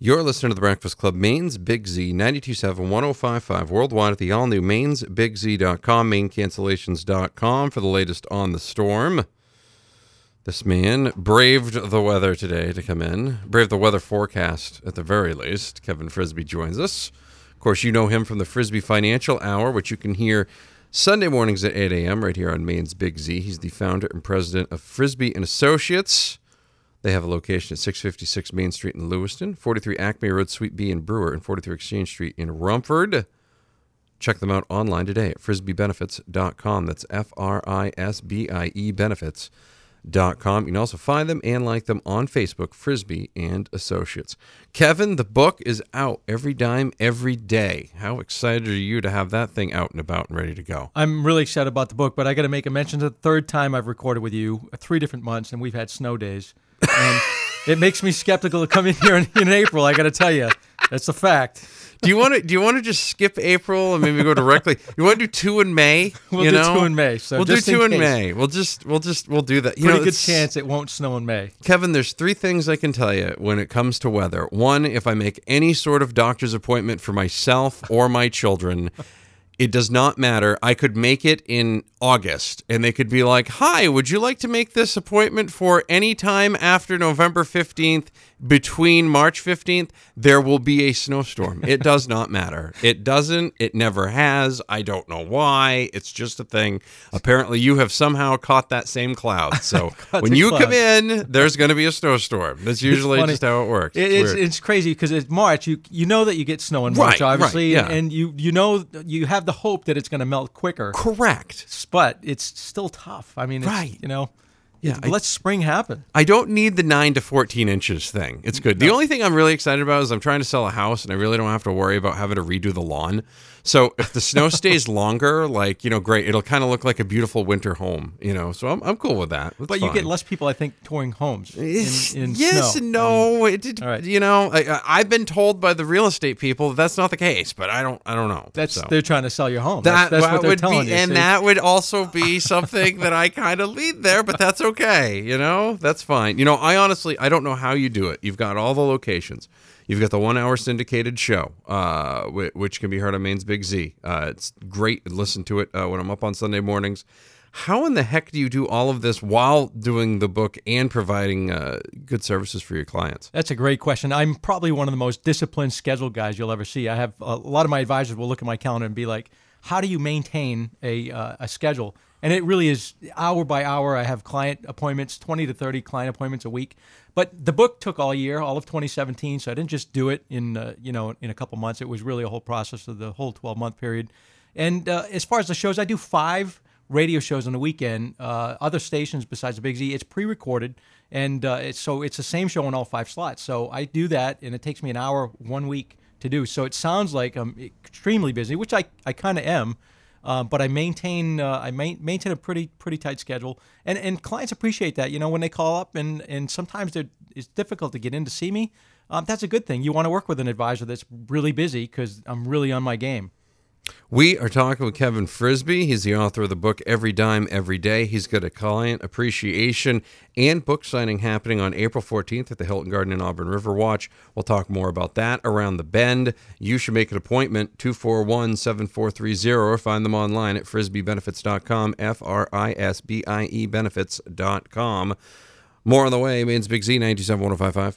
You're listening to The Breakfast Club, Maine's Big Z, 927 1055, worldwide at the all new mainsbigz.com, maincancellations.com for the latest on the storm. This man braved the weather today to come in, braved the weather forecast at the very least. Kevin Frisbie joins us. Of course, you know him from the Frisbie Financial Hour, which you can hear Sunday mornings at 8 a.m. right here on Maine's Big Z. He's the founder and president of Frisbie and Associates. They have a location at 656 Main Street in Lewiston, 43 Acme Road, Suite B in Brewer, and 43 Exchange Street in Rumford. Check them out online today at frisbiebenefits.com. That's F R I S B I E benefits.com. You can also find them and like them on Facebook, Frisbie and Associates. Kevin, the book is out every dime, every day. How excited are you to have that thing out and about and ready to go? I'm really excited about the book, but I got to make a mention. The third time I've recorded with you, three different months, and we've had snow days. And it makes me skeptical to come in here in, in April. I got to tell you, that's a fact. Do you want to? Do you want to just skip April and maybe go directly? You want to do two in May? We'll do know? two in May, so we'll do in two in case. May. We'll just we'll just we'll do that. You Pretty know, good chance it won't snow in May. Kevin, there's three things I can tell you when it comes to weather. One, if I make any sort of doctor's appointment for myself or my children, it does not matter. I could make it in August and they could be like, Hi, would you like to make this appointment for any time after November 15th between March 15th? There will be a snowstorm. It does not matter. It doesn't. It never has. I don't know why. It's just a thing. Apparently, you have somehow caught that same cloud. So when you come in, there's going to be a snowstorm. That's usually just how it works. It, it's weird. it's crazy because it's March. You you know that you get snow in March, Right, right, obviously, yeah. and you you know you have the hope that it's going to melt quicker. correct. But it's still tough. I mean, it's, Right. You know, Yeah, I- let spring happen. I don't need the nine to fourteen inches thing. It's good. The only thing I'm really excited about is I'm trying to sell a house, and I really don't have to worry about having to redo the lawn. So if the snow stays longer, like you know, great. It'll kind of look like a beautiful winter home, you know. So I'm, I'm cool with that. That's But you get less people, I think, touring homes in, in yes snow. and no. Um, it, it- right. You know, I, I've been told by the real estate people that that's not the case, but I don't. I don't know. That's So. they're trying to sell your home. That, that's that's what they're would telling be, you. and see? that would also be something that I kind of lead there, but that's okay. You know, that's fine. You know, I honestly, I don't know how you do it. You've got all the locations. You've got the one-hour syndicated show, uh, which can be heard on Maine's Big Z. Uh, it's great. Listen to it uh, when I'm up on Sunday mornings. How in the heck do you do all of this while doing the book and providing uh, good services for your clients? That's a great question. I'm probably one of the most disciplined schedule guys you'll ever see. I have a lot of my advisors will look at my calendar and be like, "How do you maintain a uh, a schedule?" And it really is hour by hour. I have client appointments, 20 to 30 client appointments a week. But the book took all year, all of 2017. So I didn't just do it in uh, you know in a couple months. It was really a whole process of the whole 12 month period. And uh, as far as the shows, I do five radio shows on the weekend. Uh, other stations besides the Big Z, it's pre-recorded, and uh, it's, so it's the same show in all five slots. So I do that, and it takes me an hour one week to do. So it sounds like I'm extremely busy, which I, I kind of am. Uh, but I maintain uh, I main, maintain a pretty pretty tight schedule, and and clients appreciate that. You know, when they call up, and and sometimes it's difficult to get in to see me. Um, that's a good thing. You want to work with an advisor that's really busy because I'm really on my game. We are talking with Kevin Frisbie. He's the author of the book Every Dime, Every Day. He's got a client appreciation and book signing happening on April 14th at the Hilton Garden in Auburn River Watch. We'll talk more about that around the bend. You should make an appointment 241 7430 or find them online at frisbiebenefits.com, F R I S B I E benefits.com. More on the way. Maine's Big Z 927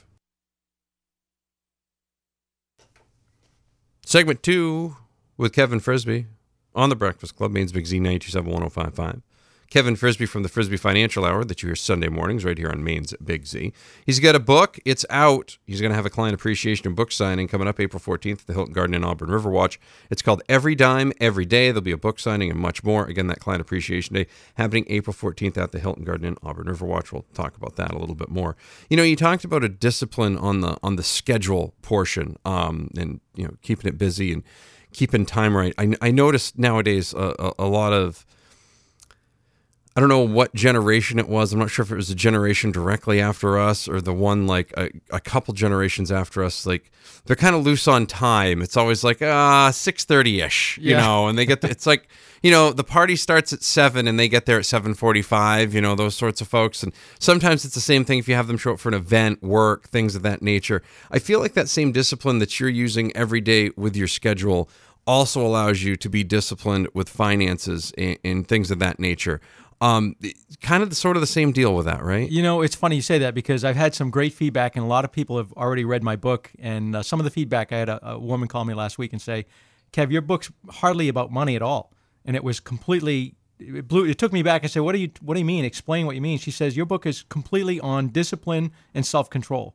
Segment two with Kevin Frisbie on the Breakfast Club, Maine's Big Z 927 1055. Kevin Frisbie from the Frisbie Financial Hour that you hear Sunday mornings right here on Maine's Big Z. He's got a book. It's out. He's going to have a client appreciation and book signing coming up April 14th at the Hilton Garden in Auburn Riverwatch. It's called Every Dime, Every Day. There'll be a book signing and much more. Again, that client appreciation day happening April 14th at the Hilton Garden in Auburn Riverwatch. We'll talk about that a little bit more. You know, you talked about a discipline on the on the schedule portion um, and, you know, keeping it busy and keeping time right. I, I noticed nowadays a, a, a lot of – I don't know what generation it was. I'm not sure if it was a generation directly after us or the one like a, a couple generations after us. Like they're kind of loose on time. It's always like ah six thirty ish, you Yeah. know. And they get the, it's like you know the party starts at seven and they get there at seven forty five. You know those sorts of folks. And sometimes it's the same thing if you have them show up for an event, work, things of that nature. I feel like that same discipline that you're using every day with your schedule also allows you to be disciplined with finances and, and things of that nature. Um, kind of the sort of the same deal with that, right? You know, it's funny you say that because I've had some great feedback, and a lot of people have already read my book. And uh, some of the feedback, I had a, a woman call me last week and say, "Kev, your book's hardly about money at all," and it was completely. It blew. It took me back. I said, "What do you What do you mean? Explain what you mean." She says, "Your book is completely on discipline and self control."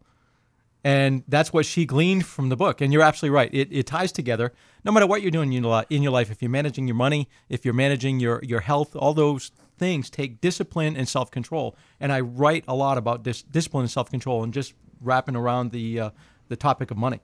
And that's what she gleaned from the book. And you're absolutely right. It, it ties together. No matter what you're doing in your, life, if you're managing your money, if you're managing your, your health, all those things take discipline and self control. And I write a lot about discipline and self control and just wrapping around the, uh, the topic of money.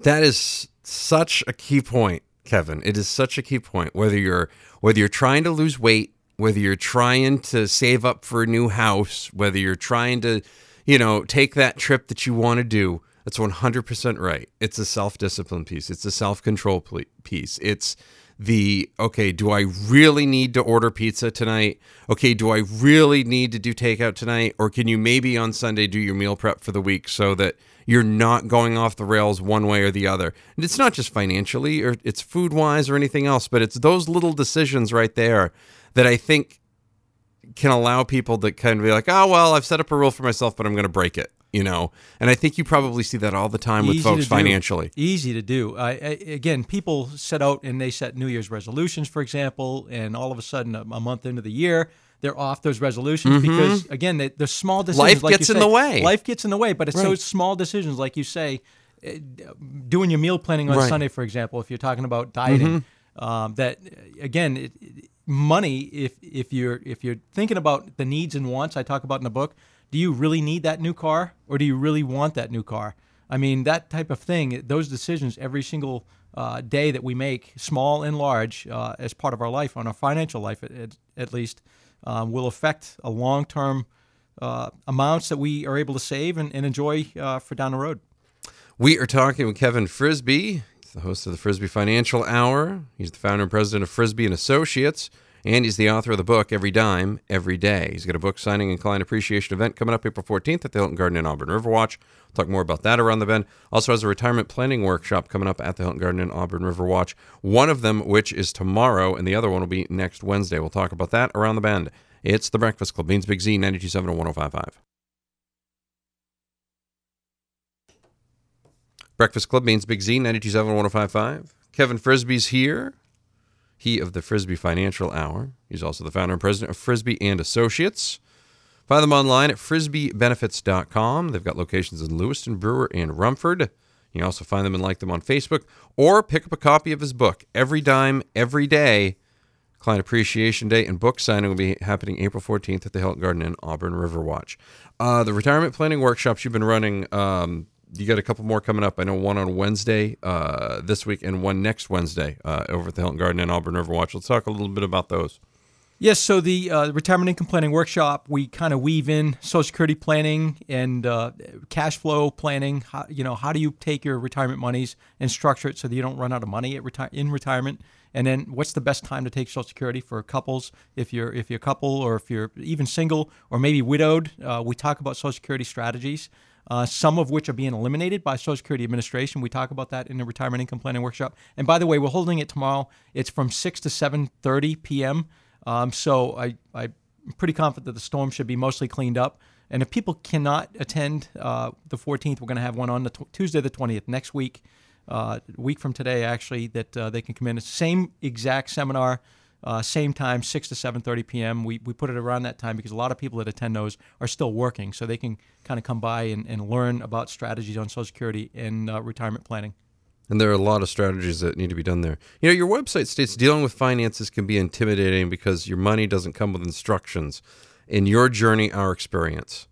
That is such a key point, Kevin. It is such a key point. Whether you're whether you're trying to lose weight, whether you're trying to save up for a new house, whether you're trying to, you know, take that trip that you want to do, that's 100% right. It's a self-discipline piece. It's a self-control piece. It's the okay, do I really need to order pizza tonight? Okay, do I really need to do takeout tonight or can you maybe on Sunday do your meal prep for the week so that you're not going off the rails one way or the other. And it's not just financially or it's food wise or anything else, but it's those little decisions right there that I think can allow people to kind of be like, oh, well, I've set up a rule for myself, but I'm going to break it, you know? And I think you probably see that all the time with Easy folks financially. Easy to do. I, I, again, people set out and they set New Year's resolutions, for example, and all of a sudden, a, a month into the year, they're off those resolutions because, again, they, they're small decisions. Mm-hmm. Life like gets in the way. Life gets in the way, but it's Right. those small decisions, like you say, eh, doing your meal planning on Right. Mm-hmm. Sunday, for example, if you're talking about dieting, um, that again, it, it- money. If if you're if you're thinking about the needs and wants, I talk about in the book. Do you really need that new car, or do you really want that new car? I mean, that type of thing. Those decisions every single uh, day that we make, small and large, uh, as part of our life, on our financial life at, at, least, um, will affect a long term. Uh, amounts that we are able to save and, and enjoy uh, for down the road. We are talking with Kevin Frisbie. He's the host of the Frisbie Financial Hour. He's the founder and president of Frisbie and Associates, and he's the author of the book Every Dime, Every Day. He's got a book signing and client appreciation event coming up April 14th at the Hilton Garden in Auburn Riverwatch. We'll talk more about that around the bend. Also has a retirement planning workshop coming up at the Hilton Garden in Auburn Riverwatch. One of them, which is tomorrow, and the other one will be next Wednesday. We'll talk about that around the bend. It's the Breakfast Club, Maine's Big Z, 92.7 and 105.5. Breakfast Club Maine's Big Z, 927 1055. Kevin Frisbie's here. He of the Frisbie Financial Hour. He's also the founder and president of Frisbie and Associates. Find them online at frisbiebenefits.com. They've got locations in Lewiston, Brewer, and Rumford. You can also find them and like them on Facebook or pick up a copy of his book, Every Dime, Every Day. Client Appreciation Day and book signing will be happening April 14th at the Hilton Garden in Auburn Riverwatch. Uh, the retirement planning workshops you've been running, um, you got a couple more coming up. I know one on Wednesday uh, this week and one next Wednesday uh, over at the Hilton Garden in Auburn Riverwatch. Let's talk a little bit about those. Yes, so the uh, retirement income planning workshop, we kind of weave in Social Security planning and uh, cash flow planning. How, you know, how do you take your retirement monies and structure it so that you don't run out of money at reti- in retirement? And then, what's the best time to take Social Security for couples? If you're if you're a couple, or if you're even single, or maybe widowed, uh, we talk about Social Security strategies. Uh, some of which are being eliminated by Social Security Administration. We talk about that in the retirement income planning workshop. And by the way, we're holding it tomorrow. It's from six to seven thirty p.m. Um, so I, I'm pretty confident that the storm should be mostly cleaned up. And if people cannot attend uh, the 14th, we're going to have one on the tw- Tuesday the 20th next week, uh, week from today actually, that uh, they can come in. The same exact seminar Uh, same time, 6 to 7:30 p.m. We, we put it around that time because a lot of people that attend those are still working, so they can kind of come by and, and learn about strategies on Social Security and uh, retirement planning. And there are a lot of strategies that need to be done there. You know, your website states dealing with finances can be intimidating because your money doesn't come with instructions. In your journey, our experience.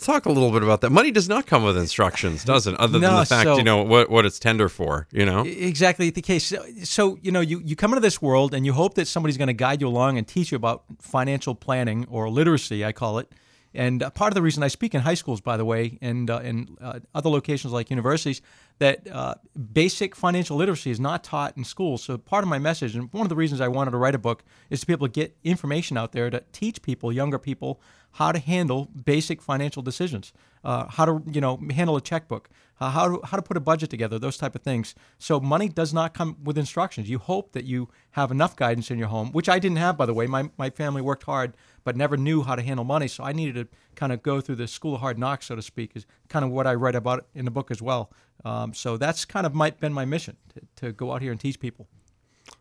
Talk a little bit about that. Money does not come with instructions, does it? Other than the fact, so- you know, what, what it's tender for, you know? Exactly the case. So, so, you know, you, you come into this world and you hope that somebody's going to guide you along and teach you about financial planning or literacy, I call it. And uh, part of the reason I speak in high schools, by the way, and uh, in uh, other locations like universities, that uh, basic financial literacy is not taught in schools. So part of my message, and one of the reasons I wanted to write a book, is to be able to get information out there to teach people, younger people, how to handle basic financial decisions, uh, how to you know handle a checkbook, uh, how to how to put a budget together, those type of things. So money does not come with instructions. You hope that you have enough guidance in your home, which I didn't have, by the way. My my family worked hard, but never knew how to handle money. So I needed to kind of go through the school of hard knocks, so to speak, is kind of what I write about in the book as well. Um, so that's kind of my, been my mission to, to go out here and teach people.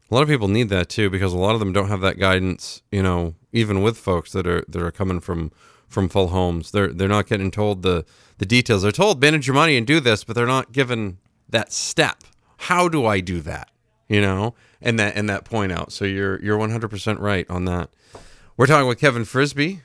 A lot of people need that too because a lot of them don't have that guidance. You know, even with folks that are that are coming from from full homes, they're they're not getting told the the details. They're told manage your money and do this, but they're not given that step. How do I do that? You know, and that and that point out. So you're you're 100 percent right on that. We're talking with Kevin Frisbie.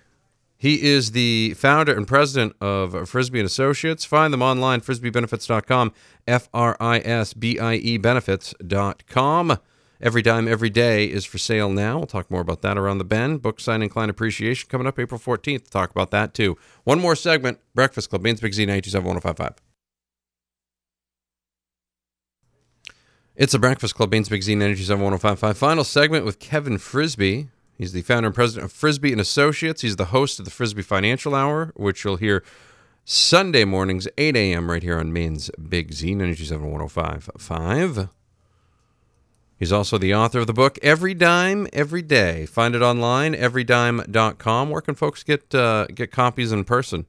He is the founder and president of Frisbie and Associates. Find them online, frisbiebenefits.com, F R I S B I E benefits.com. Every dime, every day is for sale now. We'll talk more about that around the bend. Book signing, client appreciation coming up April 14th. Talk about that too. One more segment Breakfast Club, Maine's Big Z 927 1055. It's a Breakfast Club, Maine's Big Z 927 1055. Final segment with Kevin Frisbie. He's the founder and president of Frisbie and Associates. He's the host of the Frisbie Financial Hour, which you'll hear Sunday mornings, 8 a.m. right here on Maine's Big Z 927 1055. He's also the author of the book Every Dime Every Day. Find it online, everydime.com. Where can folks get uh, get copies in person?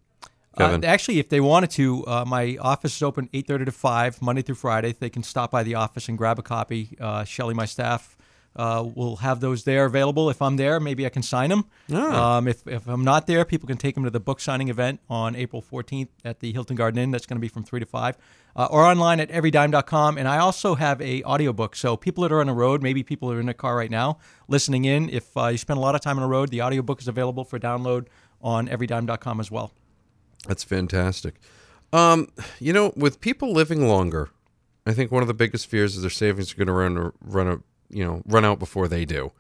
Kevin. Uh, actually, if they wanted to, uh, my office is open 8.30 to 5, Monday through Friday. They can stop by the office and grab a copy. Uh, Shelly, my staff, uh, will have those there available. If I'm there, maybe I can sign them. Ah. Um, if, if I'm not there, people can take them to the book signing event on April 14th at the Hilton Garden Inn. That's going to be from 3 to 5. Uh, or online at everydime.com. And I also have a audiobook. So people that are on the road, maybe people are in a car right now, listening in, if uh, you spend a lot of time on the road, the audiobook is available for download on everydime.com as well. That's fantastic. Um, you know, with people living longer, I think one of the biggest fears is their savings are going to run run a, you know run out before they do.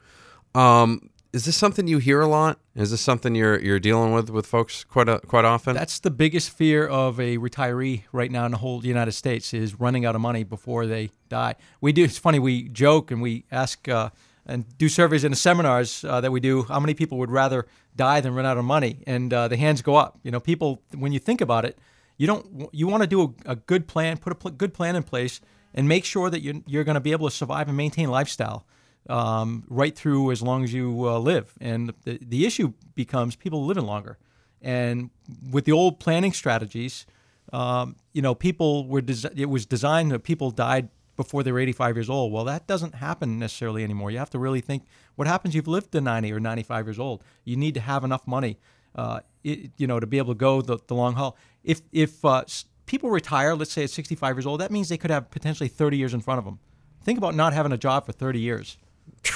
Um, is this something you hear a lot? Is this something you're you're dealing with with folks quite a, quite often? That's the biggest fear of a retiree right now in the whole United States is running out of money before they die. We do. It's funny. We joke and we ask uh, and do surveys in the seminars uh, that we do. How many people would rather die than run out of money? And uh, the hands go up. You know, people when you think about it, you don't. You want to do a, a good plan, put a pl- good plan in place, and make sure that you're, you're going to be able to survive and maintain lifestyle um, right through as long as you uh, live. And the, the issue becomes people living longer. And with the old planning strategies, um, you know, people were desi- it was designed that people died before they were 85 years old. Well, that doesn't happen necessarily anymore. You have to really think what happens if you've lived to 90 or 95 years old. You need to have enough money, uh, it, you know, to be able to go the, the long haul. If if uh, people retire, let's say at 65 years old, that means they could have potentially 30 years in front of them. Think about not having a job for 30 years.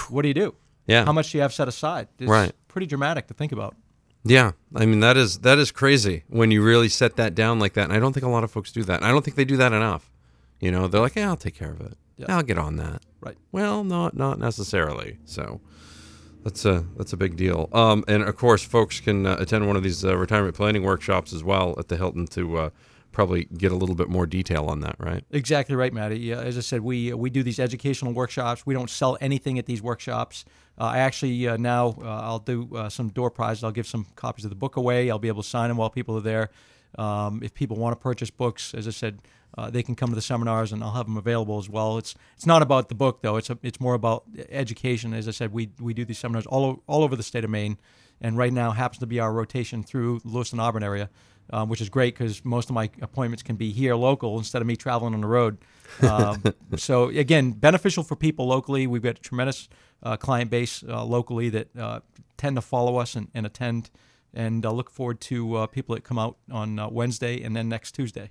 What do you do? Yeah. How much do you have set aside? It's Right. pretty dramatic to think about. Yeah, I mean that is that is crazy when you really set that down like that. And I don't think a lot of folks do that. And I don't think they do that enough. You know, they're like, "Yeah, I'll take care of it. Yeah. I'll get on that." Right. Well, not not necessarily. So that's a that's a big deal. Um, and of course, folks can uh, attend one of these uh, retirement planning workshops as well at the Hilton to uh, probably get a little bit more detail on that. Right. Exactly right, Matty. Yeah, as I said, we we do these educational workshops. We don't sell anything at these workshops. Uh, I actually uh, now uh, I'll do uh, some door prizes. I'll give some copies of the book away. I'll be able to sign them while people are there. Um, if people want to purchase books, as I said, uh, they can come to the seminars, and I'll have them available as well. It's it's not about the book though. It's a, it's more about education. As I said, we we do these seminars all all over the state of Maine, and right now happens to be our rotation through Lewiston Auburn area. Uh, which is great because most of my appointments can be here local instead of me traveling on the road. Um, so again, beneficial for people locally. We've got a tremendous uh, client base uh, locally that uh, tend to follow us and, and attend. And I look forward to uh, people that come out on uh, Wednesday and then next Tuesday.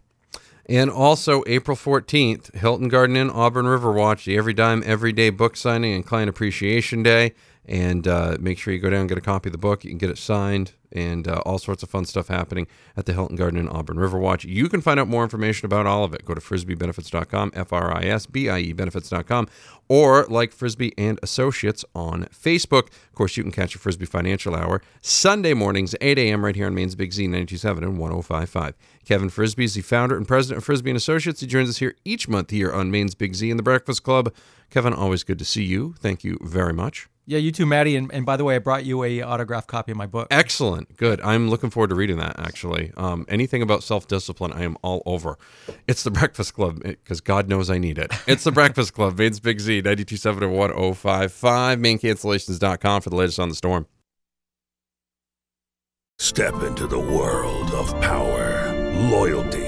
And also April 14th, Hilton Garden Inn, Auburn River Watch, the Every Dime Every Day book signing and client appreciation day. And uh, make sure you go down and get a copy of the book. You can get it signed and uh, all sorts of fun stuff happening at the Hilton Garden Inn, Auburn Riverwatch. You can find out more information about all of it. Go to frisbiebenefits.com, F R I S B I E benefits.com, or like Frisbie and Associates on Facebook. Of course, you can catch a Frisbie Financial Hour Sunday mornings, 8 a.m., right here on Maine's Big Z 927 and 1055. Kevin Frisbie is the founder and president of Frisbie and Associates. He joins us here each month here on Maine's Big Z and the Breakfast Club. Kevin, always good to see you. Thank you very much. Yeah, you too, Maddie. And, and by the way, I brought you a autographed copy of my book. Excellent. Good. I'm looking forward to reading that, actually. Um, anything about self discipline, I am all over. It's the Breakfast Club, because God knows I need it. It's the Breakfast Club, Maine's Big Z, 927 and 1055, maincancellations.com for the latest on the storm. Step into the world of power, loyalty,